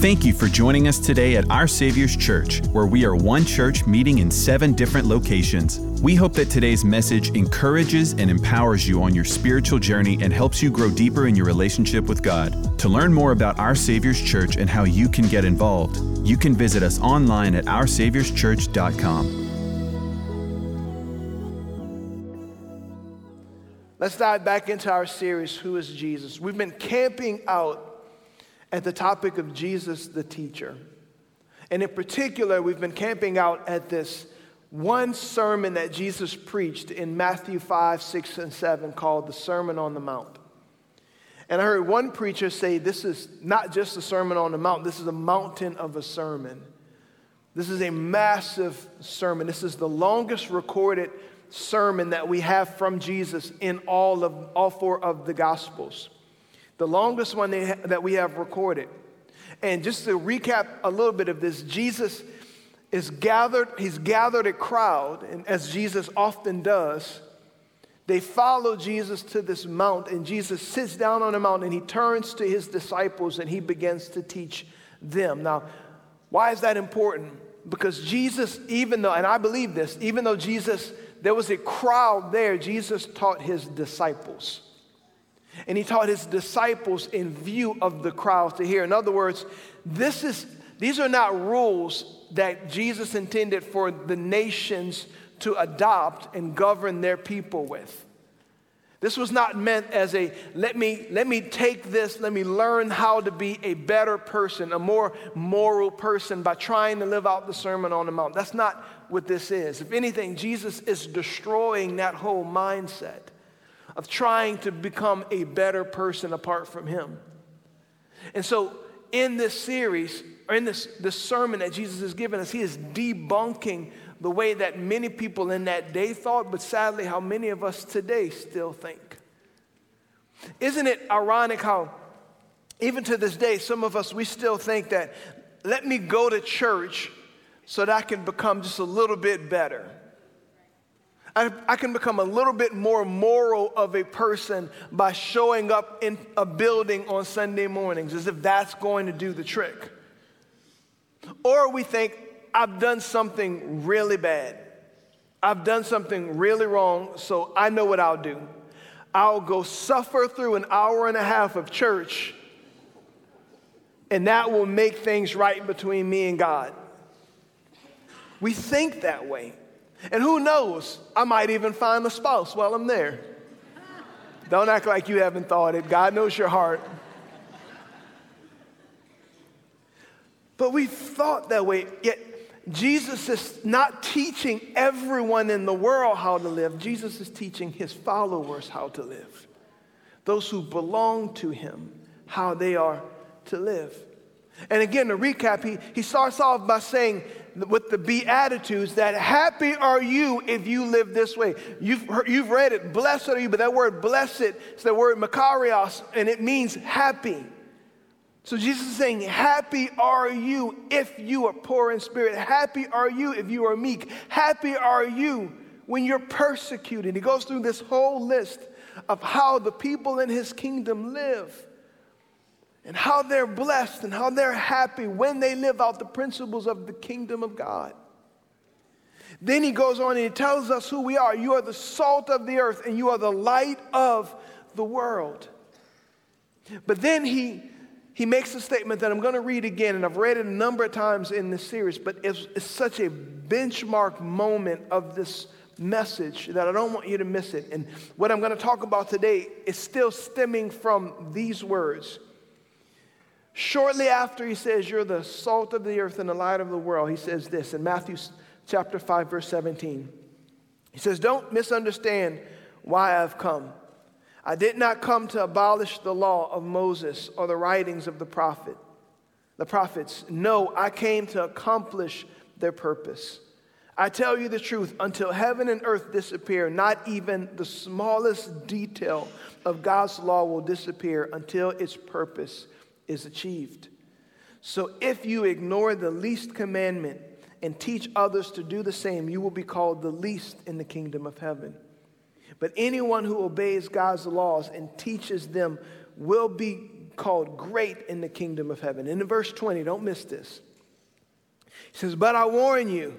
Thank you for joining us today at Our Savior's Church, where we are one church meeting in seven different locations. We hope that today's message encourages and empowers you on your spiritual journey and helps you grow deeper in your relationship with God. To learn more about Our Savior's Church and how you can get involved, you can visit us online at OurSaviour'sChurch.com. Let's dive back into our series, Who is Jesus? We've been camping out at the topic of Jesus the teacher. And in particular, we've been camping out at this one sermon that Jesus preached in Matthew 5, 6, and 7 called the Sermon on the Mount. And I heard one preacher say this is not just a Sermon on the Mount, this is a mountain of a sermon. This is a massive sermon. This is the longest recorded sermon that we have from Jesus in all of all four of the Gospels the longest one that we have recorded. And just to recap a little bit of this, Jesus is gathered, he's gathered a crowd, and as Jesus often does, they follow Jesus to this mount, and Jesus sits down on the mount and he turns to his disciples and he begins to teach them. Now, why is that important? Because Jesus, even though, and I believe this, even though Jesus, there was a crowd there, Jesus taught his disciples. And he taught his disciples in view of the crowds to hear. In other words, this is, these are not rules that Jesus intended for the nations to adopt and govern their people with. This was not meant as a let me let me take this, let me learn how to be a better person, a more moral person by trying to live out the Sermon on the Mount. That's not what this is. If anything, Jesus is destroying that whole mindset of trying to become a better person apart from Him. And so, in this series, or in this, this sermon that Jesus has given us, He is debunking the way that many people in that day thought, but sadly, how many of us today still think. Isn't it ironic how, even to this day, some of us, we still think that let me go to church so that I can become just a little bit better. I, I can become a little bit more moral of a person by showing up in a building on Sunday mornings, as if that's going to do the trick. Or we think, I've done something really bad. I've done something really wrong, so I know what I'll do. I'll go suffer through an hour and a half of church, and that will make things right between me and God. We think that way. And who knows, I might even find a spouse while I'm there. Don't act like you haven't thought it. God knows your heart. But we thought that way, yet Jesus is not teaching everyone in the world how to live. Jesus is teaching his followers how to live. Those who belong to him, how they are to live. And again, to recap, he, he starts off by saying, with the Beatitudes that happy are you if you live this way. You've, heard, you've read it, blessed are you, but that word blessed is the word makarios, and it means happy. So Jesus is saying, Happy are you if you are poor in spirit. Happy are you if you are meek. Happy are you when you're persecuted. He goes through this whole list of how the people in his kingdom live and how they're blessed and how they're happy when they live out the principles of the kingdom of God. Then he goes on and he tells us who we are. You are the salt of the earth and you are the light of the world. But then he, he makes a statement that I'm going to read again, and I've read it a number of times in this series, but it's, it's such a benchmark moment of this message that I don't want you to miss it. And what I'm going to talk about today is still stemming from these words. Shortly after he says, You're the salt of the earth and the light of the world, he says this in Matthew chapter 5, verse 17. He says, Don't misunderstand why I've come. I did not come to abolish the law of Moses or the writings of the prophet, the prophets. No, I came to accomplish their purpose. I tell you the truth, until heaven and earth disappear, not even the smallest detail of God's law will disappear until its purpose is achieved. So if you ignore the least commandment and teach others to do the same, you will be called the least in the kingdom of heaven. But anyone who obeys God's laws and teaches them will be called great in the kingdom of heaven. And in verse 20, don't miss this. He says, But I warn you,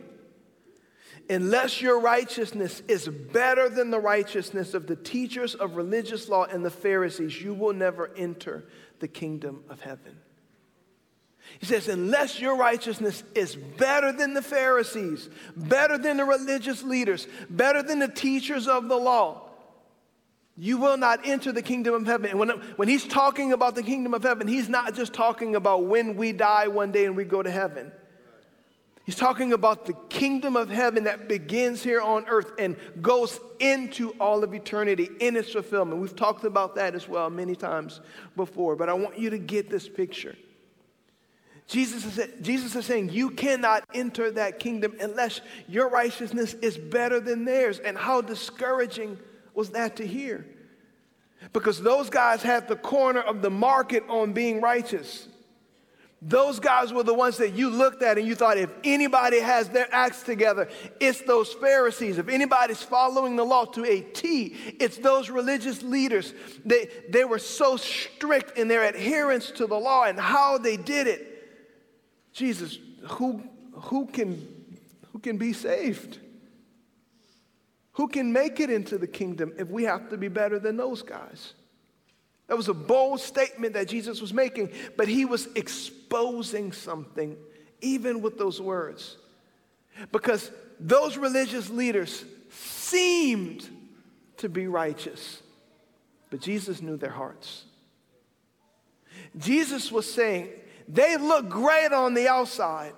unless your righteousness is better than the righteousness of the teachers of religious law and the Pharisees, you will never enter the kingdom of heaven. He says, unless your righteousness is better than the Pharisees, better than the religious leaders, better than the teachers of the law, you will not enter the kingdom of heaven. And when, when he's talking about the kingdom of heaven, he's not just talking about when we die one day and we go to heaven. He's talking about the kingdom of heaven that begins here on earth and goes into all of eternity in its fulfillment. We've talked about that as well many times before, but I want you to get this picture. Jesus is, Jesus is saying you cannot enter that kingdom unless your righteousness is better than theirs. And how discouraging was that to hear? Because those guys had the corner of the market on being righteous. Those guys were the ones that you looked at and you thought, if anybody has their acts together, it's those Pharisees. If anybody's following the law to a T, it's those religious leaders. They, they were so strict in their adherence to the law and how they did it. Jesus, who, who, can, who can be saved? Who can make it into the kingdom if we have to be better than those guys? That was a bold statement that Jesus was making, but he was exposing something even with those words. Because those religious leaders seemed to be righteous, but Jesus knew their hearts. Jesus was saying, they look great on the outside,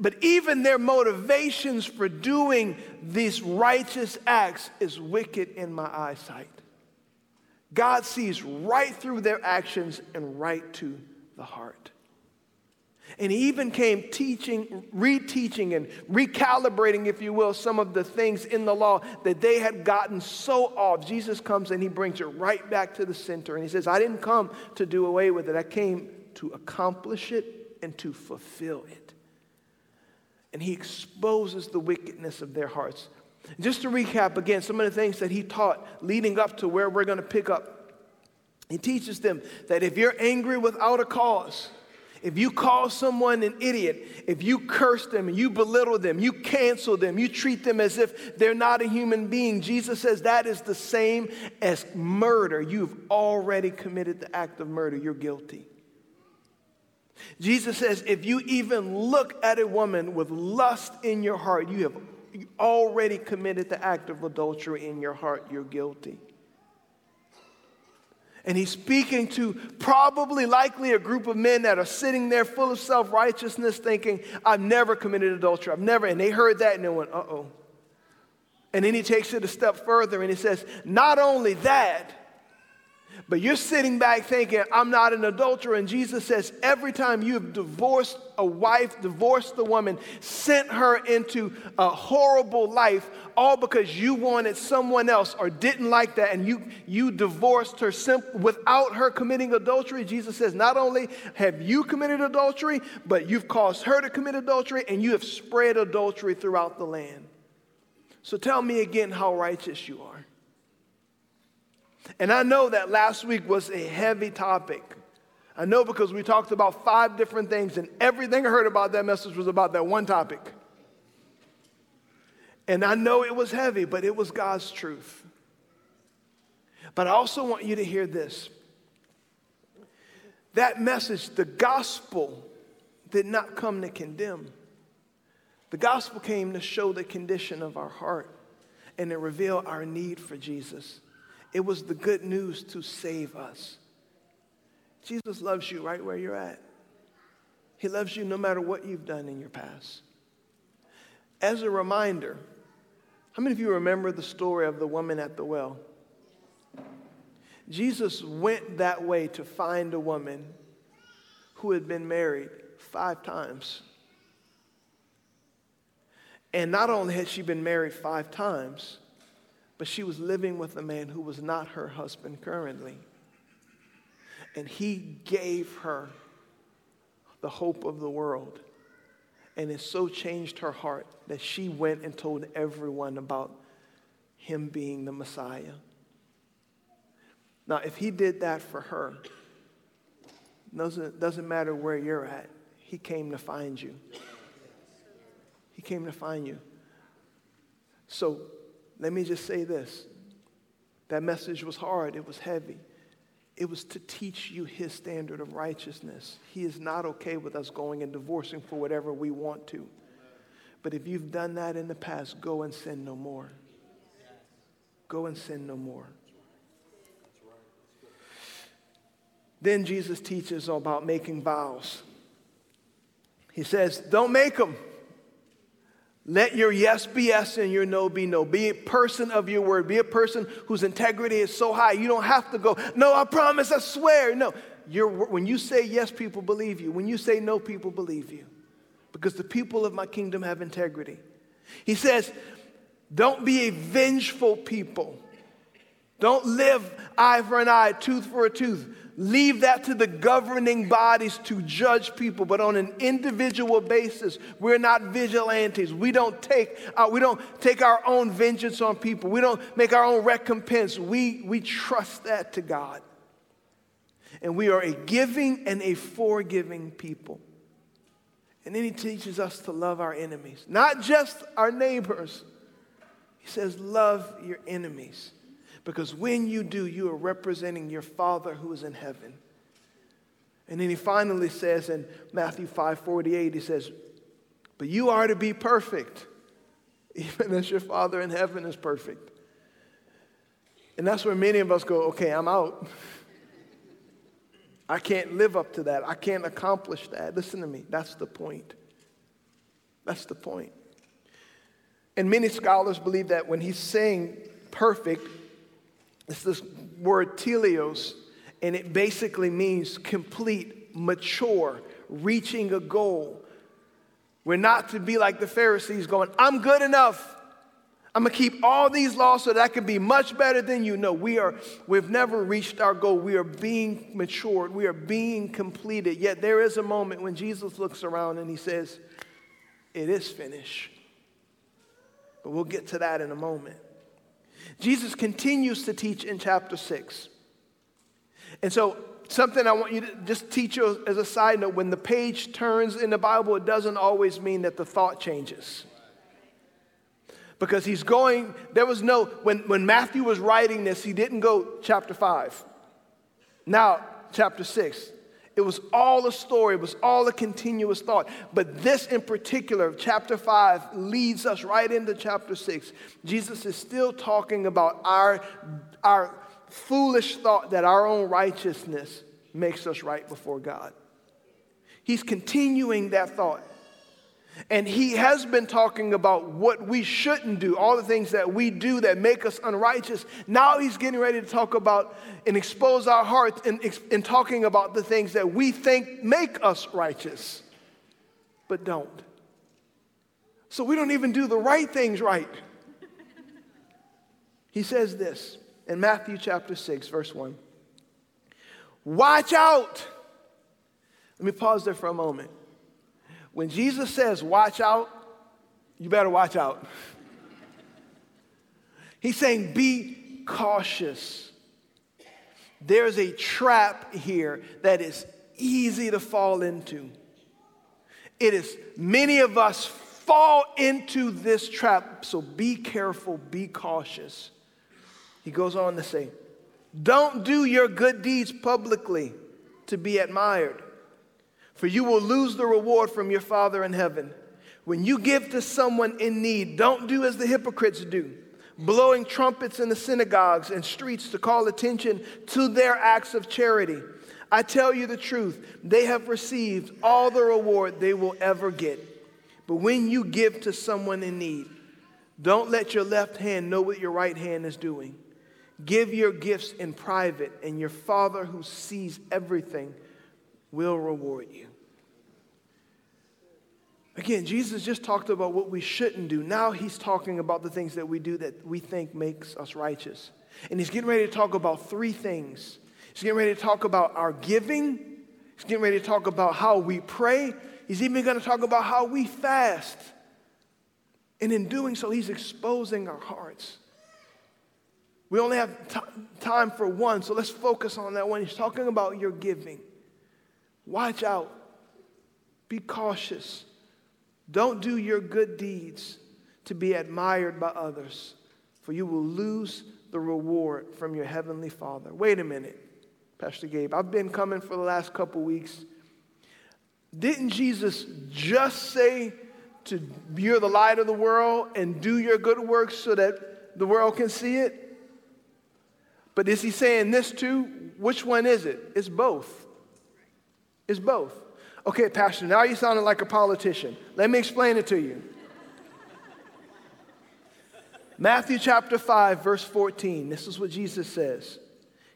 but even their motivations for doing these righteous acts is wicked in my eyesight. God sees right through their actions and right to the heart. And he even came teaching, reteaching, and recalibrating, if you will, some of the things in the law that they had gotten so off. Jesus comes and he brings it right back to the center. And he says, I didn't come to do away with it, I came to accomplish it and to fulfill it. And he exposes the wickedness of their hearts. Just to recap again, some of the things that he taught leading up to where we're going to pick up. He teaches them that if you're angry without a cause, if you call someone an idiot, if you curse them, you belittle them, you cancel them, you treat them as if they're not a human being, Jesus says that is the same as murder. You've already committed the act of murder. You're guilty. Jesus says if you even look at a woman with lust in your heart, you have already committed the act of adultery in your heart, you're guilty. And he's speaking to probably, likely, a group of men that are sitting there full of self righteousness, thinking, I've never committed adultery. I've never. And they heard that and they went, uh oh. And then he takes it a step further and he says, Not only that, but you're sitting back thinking, I'm not an adulterer. And Jesus says, every time you've divorced a wife, divorced the woman, sent her into a horrible life, all because you wanted someone else or didn't like that, and you, you divorced her simp- without her committing adultery, Jesus says, not only have you committed adultery, but you've caused her to commit adultery, and you have spread adultery throughout the land. So tell me again how righteous you are. And I know that last week was a heavy topic. I know because we talked about five different things, and everything I heard about that message was about that one topic. And I know it was heavy, but it was God's truth. But I also want you to hear this that message, the gospel, did not come to condemn. The gospel came to show the condition of our heart and to reveal our need for Jesus. It was the good news to save us. Jesus loves you right where you're at. He loves you no matter what you've done in your past. As a reminder, how many of you remember the story of the woman at the well? Jesus went that way to find a woman who had been married five times. And not only had she been married five times, but she was living with a man who was not her husband currently. And he gave her the hope of the world. And it so changed her heart that she went and told everyone about him being the Messiah. Now, if he did that for her, Doesn't, doesn't matter where you're at, He came to find you. He came to find you. So let me just say this that message was hard, it was heavy. It was to teach you his standard of righteousness. He is not okay with us going and divorcing for whatever we want to. But if you've done that in the past, go and sin no more. Go and sin no more. Then Jesus teaches about making vows. He says, Don't make them. Let your yes be yes and your no be no. Be a person of your word. Be a person whose integrity is so high you don't have to go, No, I promise, I swear. No. You're, when you say yes, people believe you. When you say no, people believe you. Because the people of my kingdom have integrity. He says, Don't be a vengeful people. Don't live eye for an eye, tooth for a tooth. Leave that to the governing bodies to judge people, but on an individual basis, we're not vigilantes. We don't take, uh, we don't take our own vengeance on people. We don't make our own recompense. We, we trust that to God. And we are a giving and a forgiving people. And then he teaches us to love our enemies, not just our neighbors. He says, Love your enemies. Because when you do, you are representing your Father who is in heaven. And then he finally says in Matthew 5 48, he says, But you are to be perfect, even as your Father in heaven is perfect. And that's where many of us go, Okay, I'm out. I can't live up to that. I can't accomplish that. Listen to me. That's the point. That's the point. And many scholars believe that when he's saying perfect, it's this word teleos, and it basically means complete, mature, reaching a goal. We're not to be like the Pharisees going, I'm good enough. I'm gonna keep all these laws so that I can be much better than you. No, we are, we've never reached our goal. We are being matured, we are being completed. Yet there is a moment when Jesus looks around and he says, It is finished. But we'll get to that in a moment. Jesus continues to teach in chapter 6. And so, something I want you to just teach you as a side note when the page turns in the Bible, it doesn't always mean that the thought changes. Because he's going, there was no, when, when Matthew was writing this, he didn't go chapter 5. Now, chapter 6. It was all a story, it was all a continuous thought. But this in particular, chapter 5, leads us right into chapter 6. Jesus is still talking about our, our foolish thought that our own righteousness makes us right before God. He's continuing that thought. And he has been talking about what we shouldn't do, all the things that we do that make us unrighteous. Now he's getting ready to talk about and expose our hearts in, and talking about the things that we think make us righteous, but don't. So we don't even do the right things right. He says this in Matthew chapter 6, verse 1. Watch out. Let me pause there for a moment. When Jesus says, watch out, you better watch out. He's saying, be cautious. There's a trap here that is easy to fall into. It is, many of us fall into this trap, so be careful, be cautious. He goes on to say, don't do your good deeds publicly to be admired for you will lose the reward from your Father in heaven. When you give to someone in need, don't do as the hypocrites do, blowing trumpets in the synagogues and streets to call attention to their acts of charity. I tell you the truth, they have received all the reward they will ever get. But when you give to someone in need, don't let your left hand know what your right hand is doing. Give your gifts in private, and your Father who sees everything will reward you. Again, Jesus just talked about what we shouldn't do. Now he's talking about the things that we do that we think makes us righteous. And he's getting ready to talk about three things. He's getting ready to talk about our giving. He's getting ready to talk about how we pray. He's even going to talk about how we fast. And in doing so, he's exposing our hearts. We only have t- time for one, so let's focus on that one. He's talking about your giving. Watch out. Be cautious. Don't do your good deeds to be admired by others, for you will lose the reward from your heavenly Father. Wait a minute, Pastor Gabe. I've been coming for the last couple weeks. Didn't Jesus just say to you're the light of the world and do your good works so that the world can see it? But is he saying this too? Which one is it? It's both. It's both. Okay, Pastor, now you sounding like a politician. Let me explain it to you. Matthew chapter 5, verse 14. This is what Jesus says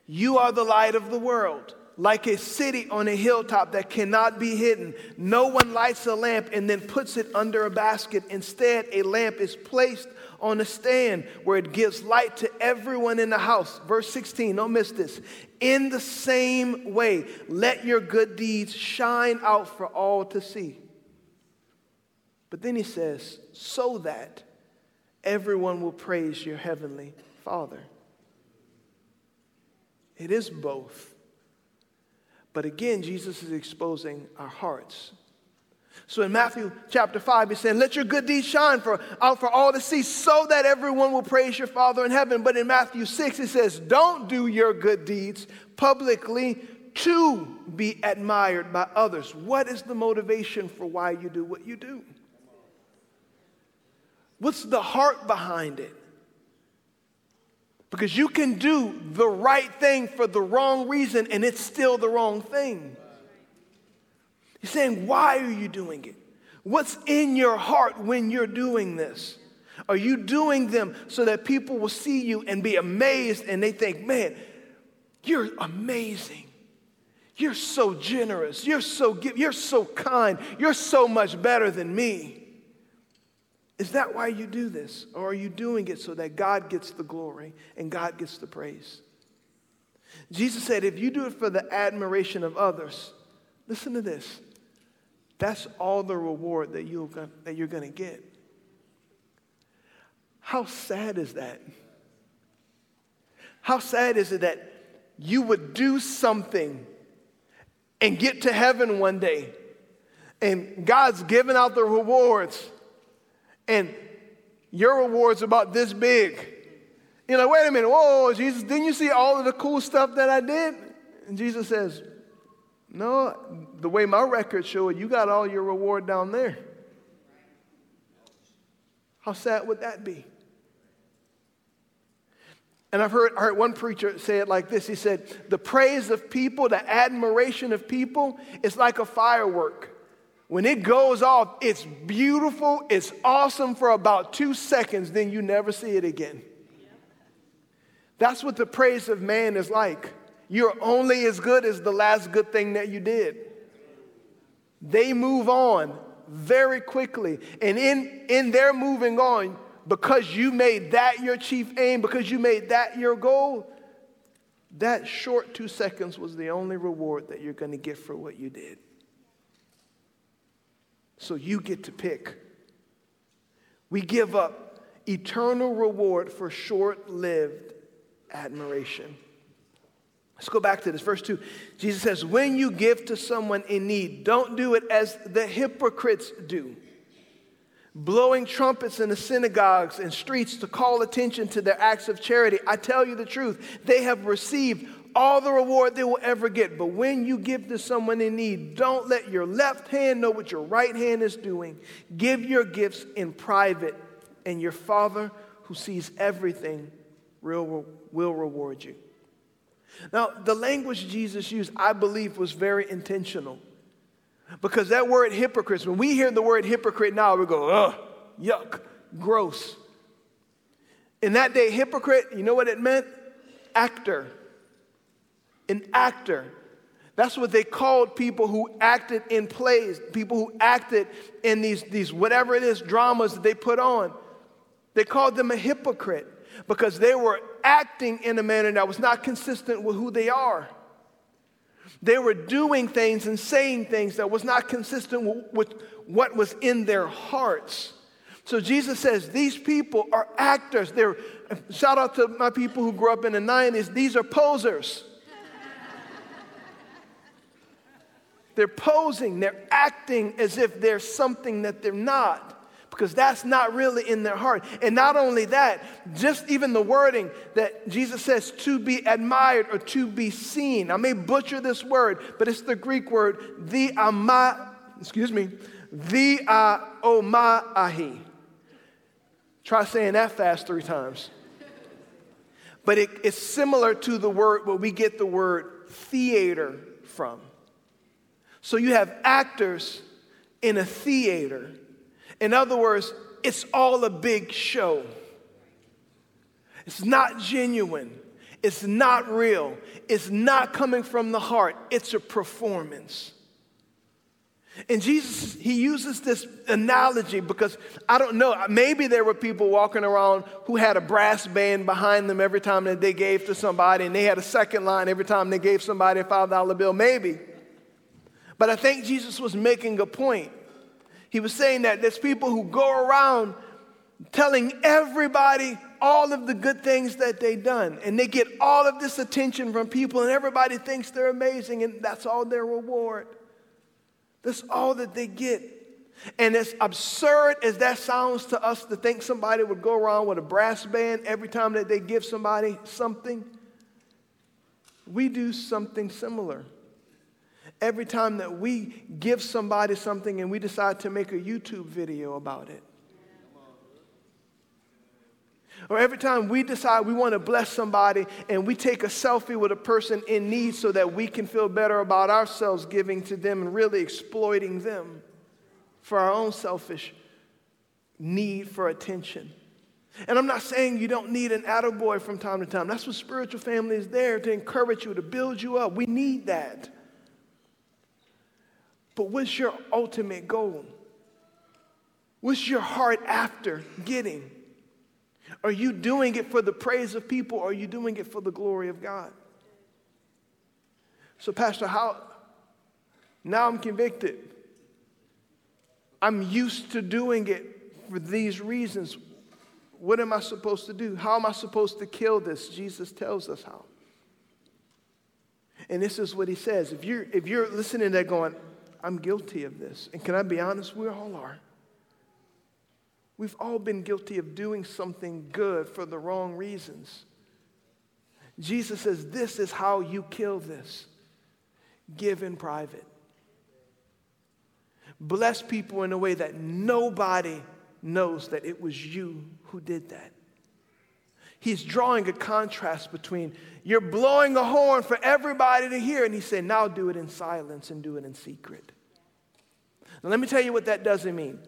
You are the light of the world like a city on a hilltop that cannot be hidden. No one lights a lamp and then puts it under a basket. Instead, a lamp is placed on a stand where it gives light to everyone in the house. Verse 16, don't miss this. In the same way, let your good deeds shine out for all to see. But then he says, so that everyone will praise your heavenly Father. It is both. But again, Jesus is exposing our hearts. So in Matthew chapter 5, he's saying, Let your good deeds shine for, out for all to see, so that everyone will praise your Father in heaven. But in Matthew 6, he says, Don't do your good deeds publicly to be admired by others. What is the motivation for why you do what you do? What's the heart behind it? Because you can do the right thing for the wrong reason and it's still the wrong thing. He's saying, Why are you doing it? What's in your heart when you're doing this? Are you doing them so that people will see you and be amazed and they think, Man, you're amazing. You're so generous. You're so you're so kind. You're so much better than me. Is that why you do this? Or are you doing it so that God gets the glory and God gets the praise? Jesus said, if you do it for the admiration of others, listen to this. That's all the reward that, you that you're going to get. How sad is that? How sad is it that you would do something and get to heaven one day and God's giving out the rewards and your reward's about this big. You're like, wait a minute, whoa, Jesus, didn't you see all of the cool stuff that I did? And Jesus says, no, the way my records show it, you got all your reward down there. How sad would that be? And I've heard, I heard one preacher say it like this. He said, The praise of people, the admiration of people, is like a firework. When it goes off, it's beautiful, it's awesome for about two seconds, then you never see it again. That's what the praise of man is like. You're only as good as the last good thing that you did. They move on very quickly. And in, in their moving on, because you made that your chief aim, because you made that your goal, that short two seconds was the only reward that you're going to get for what you did. So you get to pick. We give up eternal reward for short lived admiration. Let's go back to this. Verse 2. Jesus says, When you give to someone in need, don't do it as the hypocrites do, blowing trumpets in the synagogues and streets to call attention to their acts of charity. I tell you the truth, they have received all the reward they will ever get. But when you give to someone in need, don't let your left hand know what your right hand is doing. Give your gifts in private, and your Father who sees everything will, reward you. Now, the language Jesus used, I believe, was very intentional. Because that word hypocrite, when we hear the word hypocrite now, we go, ugh, yuck, gross. In that day, hypocrite, you know what it meant? Actor an actor. That's what they called people who acted in plays, people who acted in these, these whatever it is, dramas that they put on. They called them a hypocrite because they were acting in a manner that was not consistent with who they are. They were doing things and saying things that was not consistent with, with what was in their hearts. So Jesus says these people are actors. They're shout out to my people who grew up in the 90s. These are posers. They're posing, they're acting as if they're something that they're not because that's not really in their heart. And not only that, just even the wording that Jesus says to be admired or to be seen. I may butcher this word, but it's the Greek word the ama, excuse me, the omaahi. Try saying that fast three times. But it, it's similar to the word where we get the word theater from. So you have actors in a theater in other words, it's all a big show. It's not genuine. It's not real. It's not coming from the heart. It's a performance. And Jesus, he uses this analogy because I don't know, maybe there were people walking around who had a brass band behind them every time that they gave to somebody, and they had a second line every time they gave somebody a $5 bill, maybe. But I think Jesus was making a point he was saying that there's people who go around telling everybody all of the good things that they've done. And they get all of this attention from people, and everybody thinks they're amazing, and that's all their reward. That's all that they get. And as absurd as that sounds to us to think somebody would go around with a brass band every time that they give somebody something, we do something similar every time that we give somebody something and we decide to make a YouTube video about it. Or every time we decide we want to bless somebody and we take a selfie with a person in need so that we can feel better about ourselves giving to them and really exploiting them for our own selfish need for attention. And I'm not saying you don't need an attaboy from time to time. That's what spiritual family is there to encourage you, to build you up. We need that. But what's your ultimate goal? What's your heart after getting? Are you doing it for the praise of people or are you doing it for the glory of God? So, Pastor, how? Now I'm convicted. I'm used to doing it for these reasons. What am I supposed to do? How am I supposed to kill this? Jesus tells us how. And this is what he says. If you're, if you're listening to that going, I'm guilty of this. And can I be honest? We all are. We've all been guilty of doing something good for the wrong reasons. Jesus says, This is how you kill this give in private. Bless people in a way that nobody knows that it was you who did that. He's drawing a contrast between you're blowing a horn for everybody to hear, and he said, Now do it in silence and do it in secret. Now, let me tell you what that doesn't mean.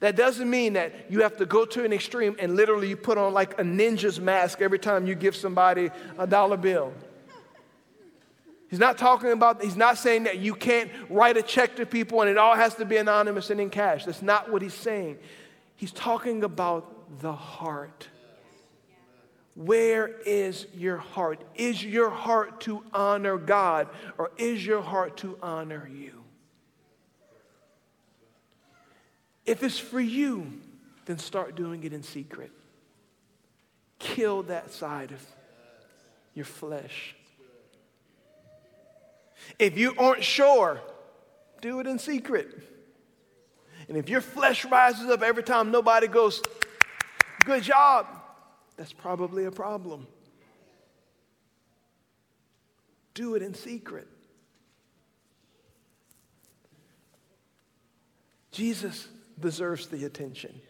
That doesn't mean that you have to go to an extreme and literally you put on like a ninja's mask every time you give somebody a dollar bill. He's not talking about, he's not saying that you can't write a check to people and it all has to be anonymous and in cash. That's not what he's saying. He's talking about the heart. Where is your heart? Is your heart to honor God or is your heart to honor you? If it's for you, then start doing it in secret. Kill that side of your flesh. If you aren't sure, do it in secret. And if your flesh rises up every time nobody goes, good job, that's probably a problem. Do it in secret. Jesus deserves the attention.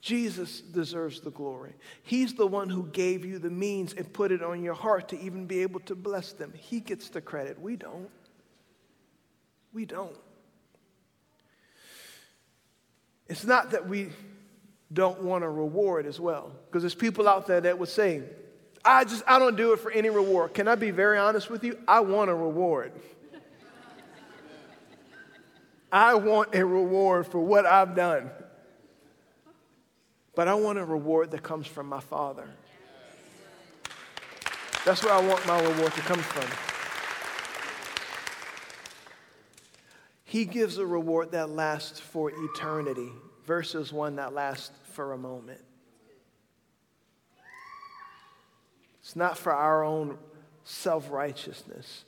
Jesus deserves the glory. He's the one who gave you the means and put it on your heart to even be able to bless them. He gets the credit. We don't. We don't. It's not that we don't want a reward as well, because there's people out there that would say, I just, I don't do it for any reward. Can I be very honest with you? I want a reward. I want a reward for what I've done. But I want a reward that comes from my Father. That's where I want my reward to come from. He gives a reward that lasts for eternity versus one that lasts for a moment. It's not for our own self righteousness,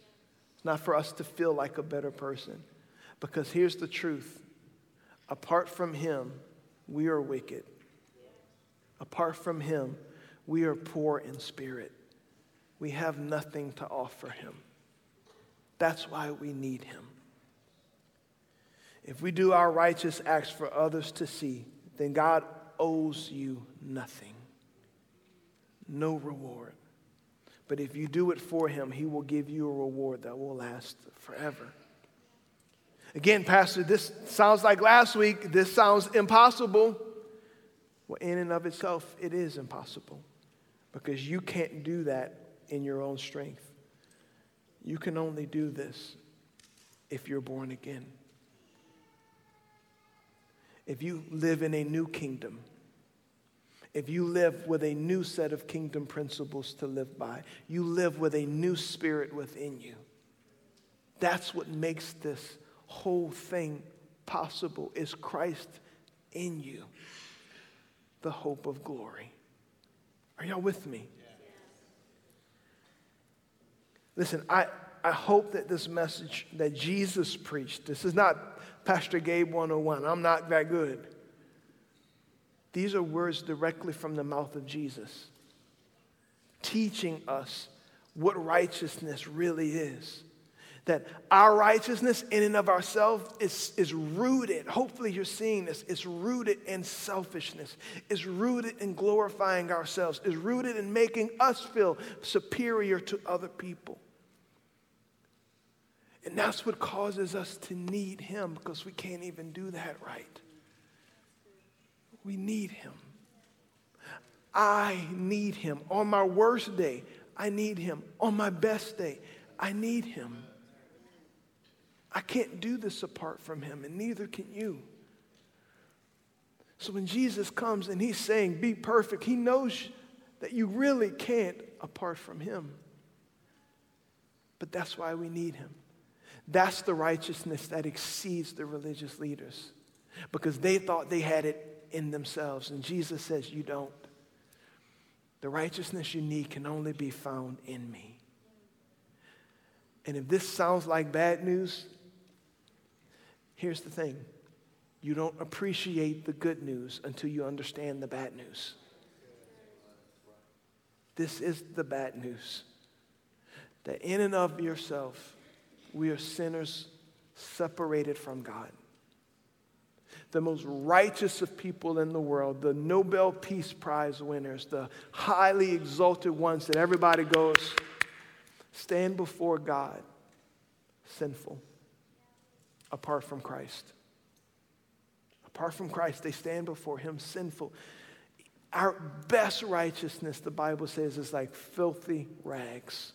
It's not for us to feel like a better person. Because here's the truth apart from Him, we are wicked. Apart from Him, we are poor in spirit. We have nothing to offer Him. That's why we need Him. If we do our righteous acts for others to see, then God owes you nothing, no reward. But if you do it for Him, He will give you a reward that will last forever. Again, Pastor, this sounds like last week. This sounds impossible. Well, in and of itself, it is impossible because you can't do that in your own strength. You can only do this if you're born again. If you live in a new kingdom, if you live with a new set of kingdom principles to live by, you live with a new spirit within you. That's what makes this whole thing possible is Christ in you, the hope of glory. Are y'all with me? Listen, I, I hope that this message that Jesus preached, this is not Pastor Gabe 101. I'm not that good. These are words directly from the mouth of Jesus, teaching us what righteousness really is that our righteousness in and of ourselves is, is rooted, hopefully you're seeing this, it's rooted in selfishness, it's rooted in glorifying ourselves, it's rooted in making us feel superior to other people. And that's what causes us to need Him because we can't even do that right. We need Him. I need Him. On my worst day, I need Him. On my best day, I need Him. I can't do this apart from him, and neither can you. So when Jesus comes and he's saying, Be perfect, he knows that you really can't apart from him. But that's why we need him. That's the righteousness that exceeds the religious leaders because they thought they had it in themselves. And Jesus says, You don't. The righteousness you need can only be found in me. And if this sounds like bad news, Here's the thing you don't appreciate the good news until you understand the bad news. This is the bad news that in and of yourself, we are sinners separated from God. The most righteous of people in the world, the Nobel Peace Prize winners, the highly exalted ones that everybody goes, stand before God sinful apart from Christ. Apart from Christ, they stand before Him sinful. Our best righteousness, the Bible says, is like filthy rags.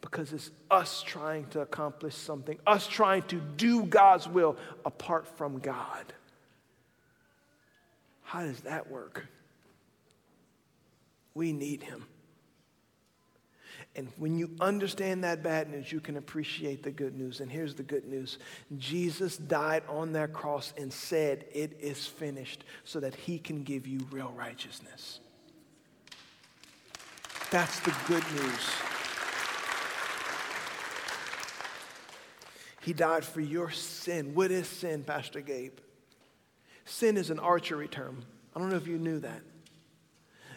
Because it's us trying to accomplish something, us trying to do God's will apart from God. How does that work? We need Him. And when you understand that bad news, you can appreciate the good news. And here's the good news Jesus died on that cross and said, It is finished, so that he can give you real righteousness. That's the good news. He died for your sin. What is sin, Pastor Gabe? Sin is an archery term. I don't know if you knew that.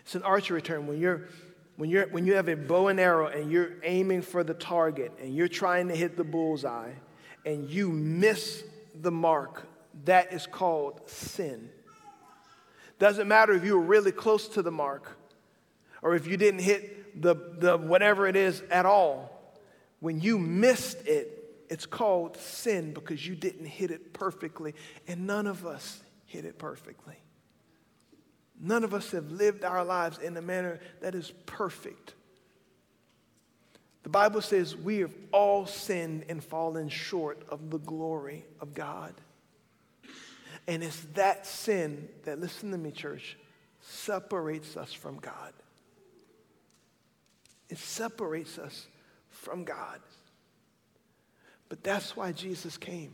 It's an archery term. When you're when, you're, when you have a bow and arrow and you're aiming for the target and you're trying to hit the bullseye and you miss the mark, that is called sin. Doesn't matter if you were really close to the mark or if you didn't hit the, the whatever it is at all. When you missed it, it's called sin because you didn't hit it perfectly, and none of us hit it perfectly. None of us have lived our lives in a manner that is perfect. The Bible says we have all sinned and fallen short of the glory of God. And it's that sin that, listen to me, church, separates us from God. It separates us from God. But that's why Jesus came,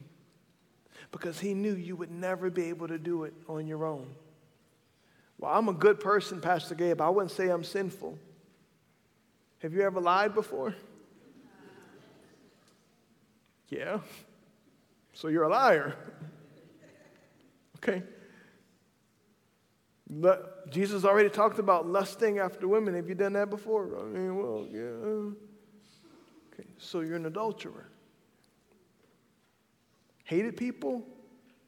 because he knew you would never be able to do it on your own. Well, I'm a good person, Pastor Gabe. I wouldn't say I'm sinful. Have you ever lied before? Yeah. So you're a liar. okay. Jesus already talked about lusting after women. Have you done that before? I mean, well, yeah. Okay. So you're an adulterer. Hated people,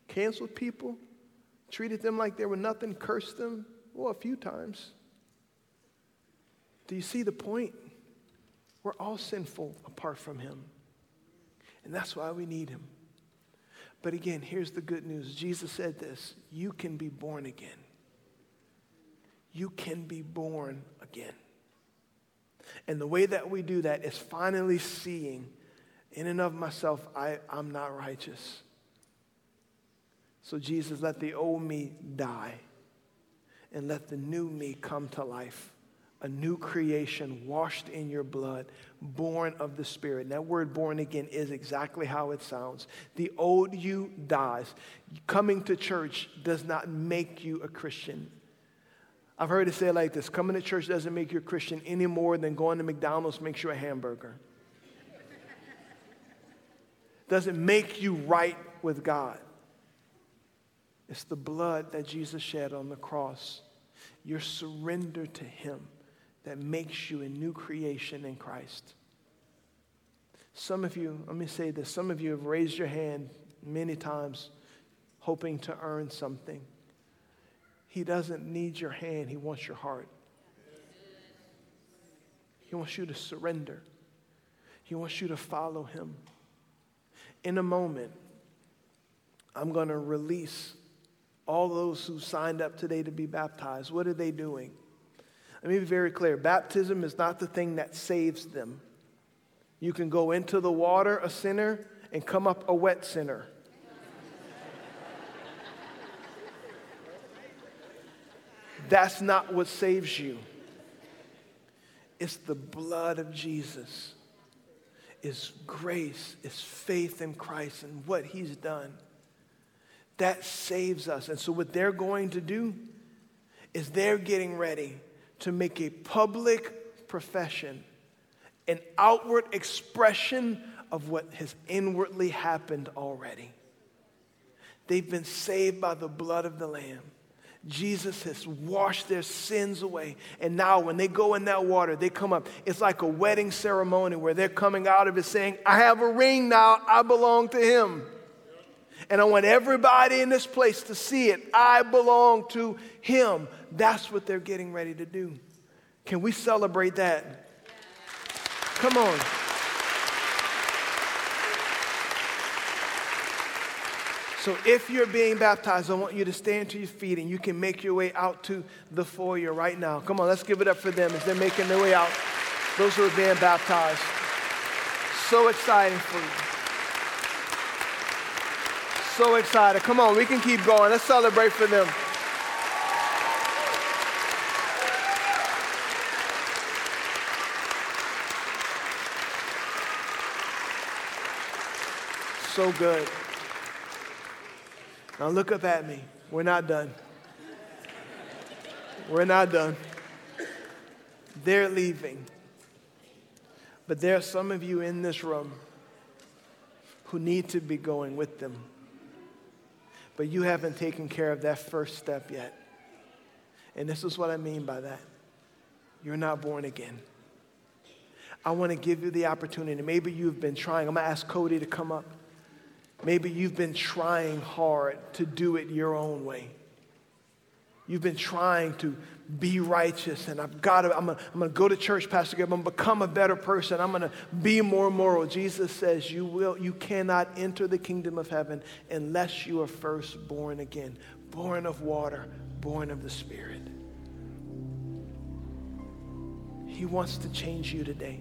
canceled people, treated them like they were nothing, cursed them, well, a few times. Do you see the point? We're all sinful apart from Him. And that's why we need Him. But again, here's the good news Jesus said this you can be born again. You can be born again. And the way that we do that is finally seeing, in and of myself, I, I'm not righteous. So, Jesus, let the old me die and let the new me come to life. A new creation washed in your blood, born of the Spirit. And that word born again is exactly how it sounds. The old you dies. Coming to church does not make you a Christian. I've heard it say like this coming to church doesn't make you a Christian any more than going to McDonald's makes you a hamburger. Doesn't make you right with God. It's the blood that Jesus shed on the cross, your surrender to Him that makes you a new creation in Christ. Some of you, let me say this, some of you have raised your hand many times hoping to earn something. He doesn't need your hand, He wants your heart. He wants you to surrender, He wants you to follow Him. In a moment, I'm going to release all those who signed up today to be baptized, what are they doing? Let me be very clear baptism is not the thing that saves them. You can go into the water a sinner and come up a wet sinner. That's not what saves you. It's the blood of Jesus. It's grace, is faith in Christ and what he's done that saves us. And so, what they're going to do is they're getting ready to make a public profession, an outward expression of what has inwardly happened already. They've been saved by the blood of the Lamb. Jesus has washed their sins away. And now, when they go in that water, they come up. It's like a wedding ceremony where they're coming out of it saying, I have a ring now, I belong to him. And I want everybody in this place to see it. I belong to Him. That's what they're getting ready to do. Can we celebrate that? Come on. So, if you're being baptized, I want you to stand to your feet and you can make your way out to the foyer right now. Come on, let's give it up for them as they're making their way out. Those who are being baptized. So exciting for you so excited. Come on, we can keep going. Let's celebrate for them. So good. Now look up at me. We're not done. We're not done. They're leaving. But there are some of you in this room who need to be going with them but you haven't taken care of that first step yet. And this is what I mean by that you're not born again. I want to give you the opportunity. Maybe you've been trying. I'm going to ask Cody to come up. Maybe you've been trying hard to do it your own way. You've been trying to be righteous and I've got to, I'm going to go to church, Pastor Gabe. I'm to become a better person. I'm to be more moral. Jesus says you will, you cannot enter the kingdom of heaven unless you are first born again, born of water, born of the Spirit. He wants to change you today.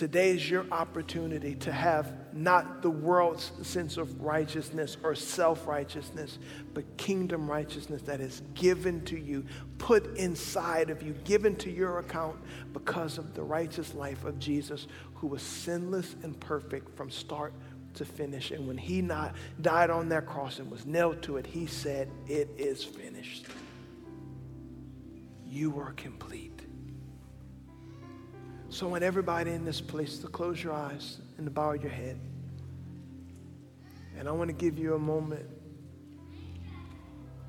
Today is your opportunity to have not the world's sense of righteousness or self righteousness, but kingdom righteousness that is given to you, put inside of you, given to your account because of the righteous life of Jesus, who was sinless and perfect from start to finish. And when he not, died on that cross and was nailed to it, he said, It is finished. You are complete. So I want everybody in this place to close your eyes and to bow your head. And I want to give you a moment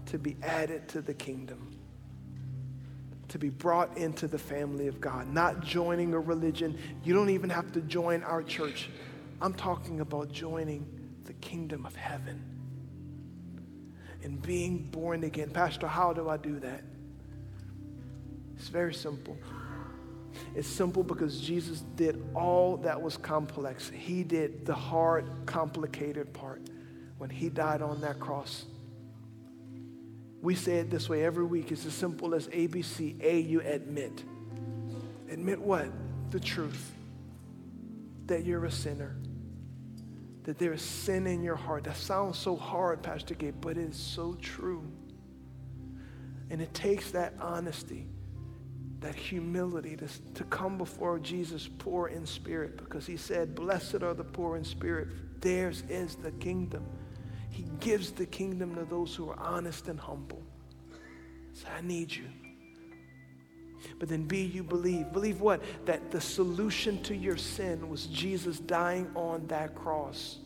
to be added to the kingdom, to be brought into the family of God, not joining a religion. You don't even have to join our church. I'm talking about joining the kingdom of heaven and being born again. Pastor, how do I do that? It's very simple. It's simple because Jesus did all that was complex. He did the hard, complicated part when he died on that cross. We say it this way every week. It's as simple as ABC. A, you admit. Admit what? The truth. That you're a sinner. That there is sin in your heart. That sounds so hard, Pastor Gabe, but it is so true. And it takes that honesty that humility to, to come before Jesus poor in spirit because he said, Blessed are the poor in spirit, theirs is the kingdom. He gives the kingdom to those who are honest and humble. So I need you. But then, B, you believe. Believe what? That the solution to your sin was Jesus dying on that cross,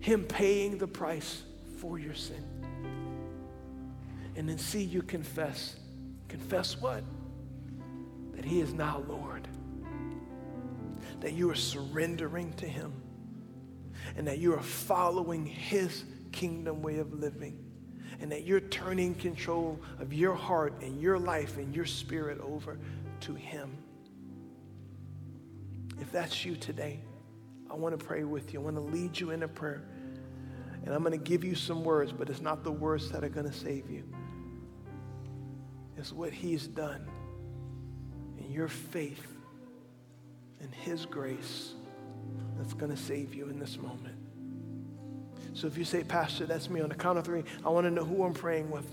Him paying the price for your sin. And then, C, you confess Confess what? That He is now Lord. That you are surrendering to Him. And that you are following His kingdom way of living. And that you're turning control of your heart and your life and your spirit over to Him. If that's you today, I want to pray with you. I want to lead you in a prayer. And I'm going to give you some words, but it's not the words that are going to save you is what He's done and your faith and His grace that's going to save you in this moment. So if you say, Pastor, that's me on the count of three, I want to know who I'm praying with.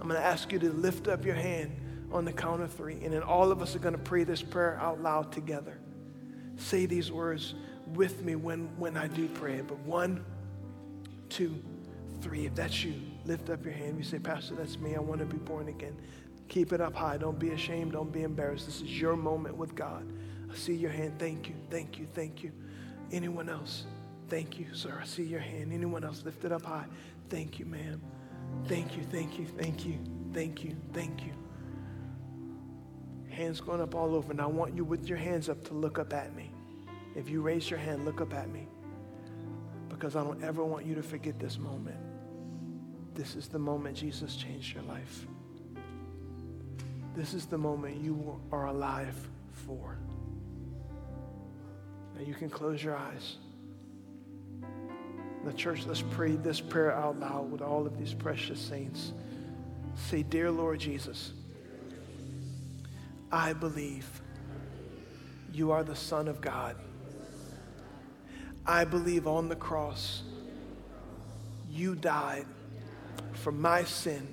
I'm going to ask you to lift up your hand on the count of three, and then all of us are going to pray this prayer out loud together. Say these words with me when, when I do pray it. But one, two, three. If that's you, lift up your hand. You say, Pastor, that's me. I want to be born again. Keep it up high. Don't be ashamed. Don't be embarrassed. This is your moment with God. I see your hand. Thank you. Thank you. Thank you. Anyone else? Thank you, sir. I see your hand. Anyone else? Lift it up high. Thank you, ma'am. Thank you. Thank you. Thank you. Thank you. Thank you. Hands going up all over. And I want you with your hands up to look up at me. If you raise your hand, look up at me. Because I don't ever want you to forget this moment. This is the moment Jesus changed your life. This is the moment you are alive for. Now you can close your eyes. The church, let's pray this prayer out loud with all of these precious saints. Say, Dear Lord Jesus, I believe you are the Son of God. I believe on the cross you died for my sin,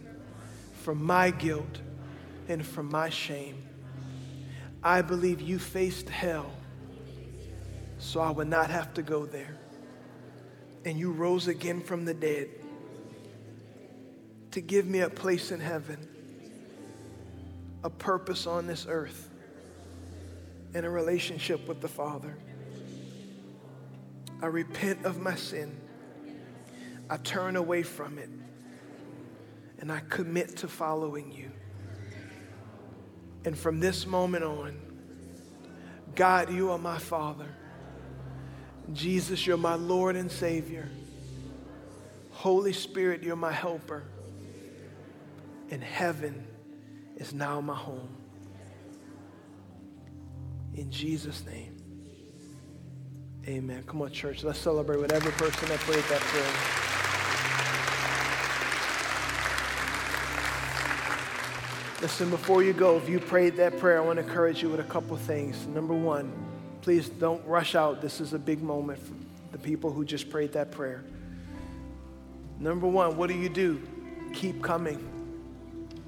for my guilt and from my shame. I believe you faced hell so I would not have to go there. And you rose again from the dead to give me a place in heaven, a purpose on this earth, and a relationship with the Father. I repent of my sin. I turn away from it. And I commit to following you. And from this moment on, God, you are my Father. Jesus, you're my Lord and Savior. Holy Spirit, you're my helper. And heaven is now my home. In Jesus' name, amen. Come on, church, let's celebrate with every person that prayed that prayer. Listen, before you go, if you prayed that prayer, I want to encourage you with a couple things. Number one, please don't rush out. This is a big moment for the people who just prayed that prayer. Number one, what do you do? Keep coming.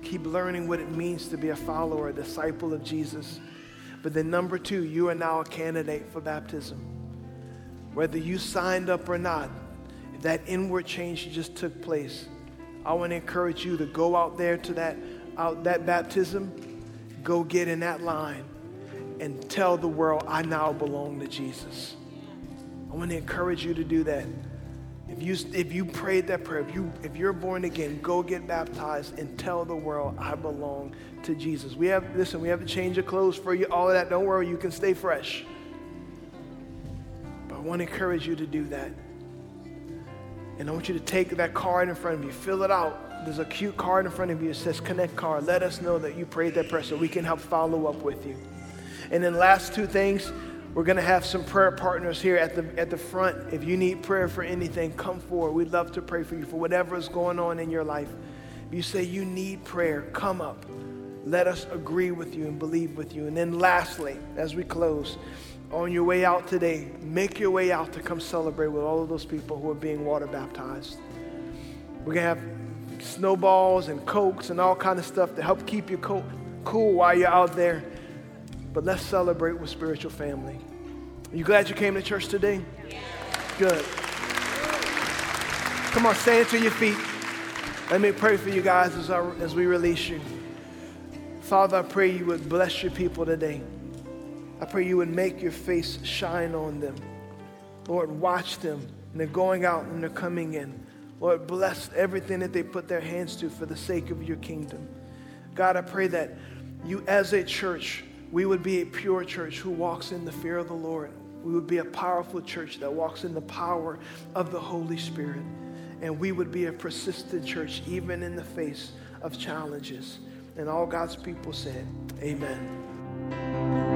Keep learning what it means to be a follower, a disciple of Jesus. But then, number two, you are now a candidate for baptism. Whether you signed up or not, that inward change just took place. I want to encourage you to go out there to that out that baptism, go get in that line. and tell the world, I now belong to Jesus. I want to encourage you to do that. If you, if you prayed that prayer, if, you, if you're born again, go get baptized and tell the world, I belong to Jesus. We have, listen, we have to change your clothes for you, all of that. Don't worry, you can stay fresh. But I want to encourage you to do that. And I want you to take that card in front of you, fill it out. There's a cute card in front of you that says Connect Card. Let us know that you prayed that prayer so we can help follow up with you. And then, last two things we're going to have some prayer partners here at the, at the front. If you need prayer for anything, come forward. We'd love to pray for you for whatever is going on in your life. If you say you need prayer, come up. Let us agree with you and believe with you. And then, lastly, as we close, on your way out today, make your way out to come celebrate with all of those people who are being water baptized. We're going to have snowballs and cokes and all kind of stuff to help keep you cool while you're out there but let's celebrate with spiritual family. Are you glad you came to church today? Good. Come on, stand to your feet. Let me pray for you guys as, I, as we release you. Father, I pray you would bless your people today. I pray you would make your face shine on them. Lord, watch them. And they're going out and they're coming in. Lord, bless everything that they put their hands to for the sake of your kingdom. God, I pray that you as a church we would be a pure church who walks in the fear of the Lord. We would be a powerful church that walks in the power of the Holy Spirit. And we would be a persistent church even in the face of challenges. And all God's people said, Amen.